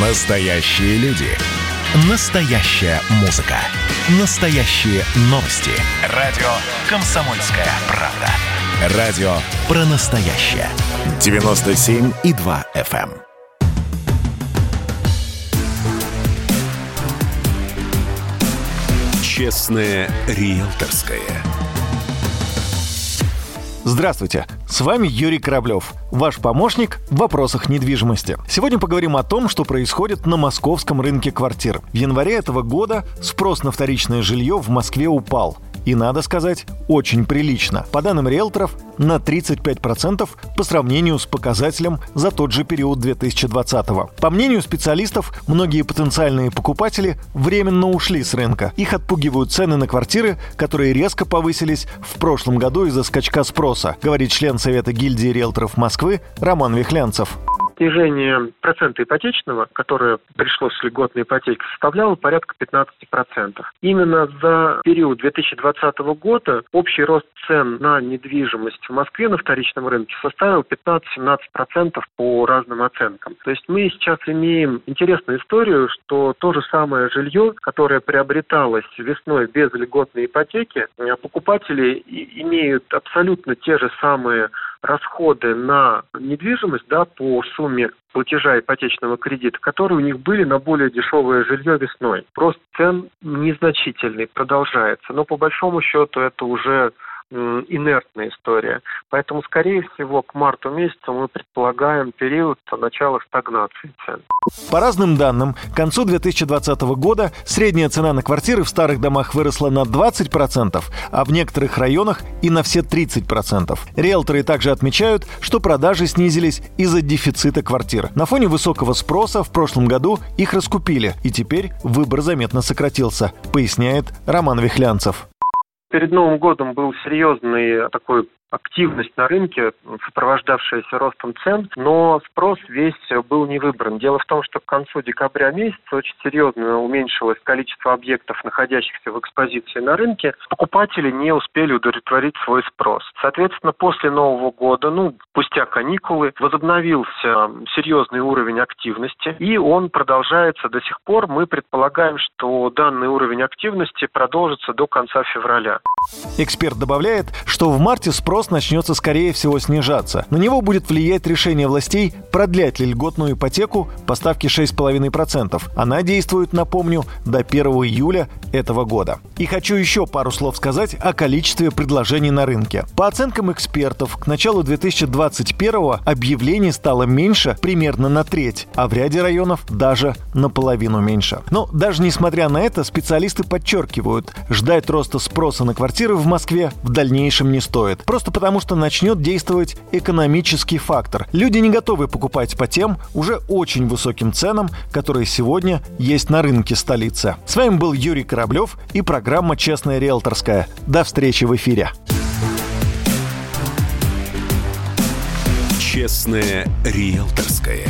Настоящие люди. Настоящая музыка. Настоящие новости. Радио «Комсомольская правда». Радио про настоящее. 97,2 FM. Честное риэлторское. Здравствуйте, с вами Юрий Кораблев, ваш помощник в вопросах недвижимости. Сегодня поговорим о том, что происходит на московском рынке квартир. В январе этого года спрос на вторичное жилье в Москве упал – и, надо сказать, очень прилично. По данным риэлторов, на 35% по сравнению с показателем за тот же период 2020 -го. По мнению специалистов, многие потенциальные покупатели временно ушли с рынка. Их отпугивают цены на квартиры, которые резко повысились в прошлом году из-за скачка спроса, говорит член Совета гильдии риэлторов Москвы Роман Вихлянцев снижение процента ипотечного, которое пришло с льготной ипотеки, составляло порядка 15%. Именно за период 2020 года общий рост цен на недвижимость в Москве на вторичном рынке составил 15-17% по разным оценкам. То есть мы сейчас имеем интересную историю, что то же самое жилье, которое приобреталось весной без льготной ипотеки, покупатели имеют абсолютно те же самые расходы на недвижимость да, по сумме платежа ипотечного кредита, которые у них были на более дешевое жилье весной. Рост цен незначительный, продолжается. Но по большому счету это уже инертная история. Поэтому, скорее всего, к марту месяцу мы предполагаем период начала стагнации цен. По разным данным, к концу 2020 года средняя цена на квартиры в старых домах выросла на 20%, а в некоторых районах и на все 30%. Риэлторы также отмечают, что продажи снизились из-за дефицита квартир. На фоне высокого спроса в прошлом году их раскупили, и теперь выбор заметно сократился, поясняет Роман Вихлянцев. Перед Новым годом был серьезный такой активность на рынке, сопровождавшаяся ростом цен, но спрос весь был не выбран. Дело в том, что к концу декабря месяца очень серьезно уменьшилось количество объектов, находящихся в экспозиции на рынке. Покупатели не успели удовлетворить свой спрос. Соответственно, после Нового года, ну, спустя каникулы, возобновился серьезный уровень активности, и он продолжается до сих пор. Мы предполагаем, что данный уровень активности продолжится до конца февраля. Эксперт добавляет, что в марте спрос спрос начнется, скорее всего, снижаться. На него будет влиять решение властей продлять ли льготную ипотеку по ставке 6,5%. Она действует, напомню, до 1 июля этого года. И хочу еще пару слов сказать о количестве предложений на рынке. По оценкам экспертов, к началу 2021 объявлений стало меньше примерно на треть, а в ряде районов даже наполовину меньше. Но даже несмотря на это, специалисты подчеркивают, ждать роста спроса на квартиры в Москве в дальнейшем не стоит. Просто Просто потому, что начнет действовать экономический фактор. Люди не готовы покупать по тем уже очень высоким ценам, которые сегодня есть на рынке столицы. С вами был Юрий Кораблев и программа «Честная риэлторская». До встречи в эфире. «Честная риэлторская».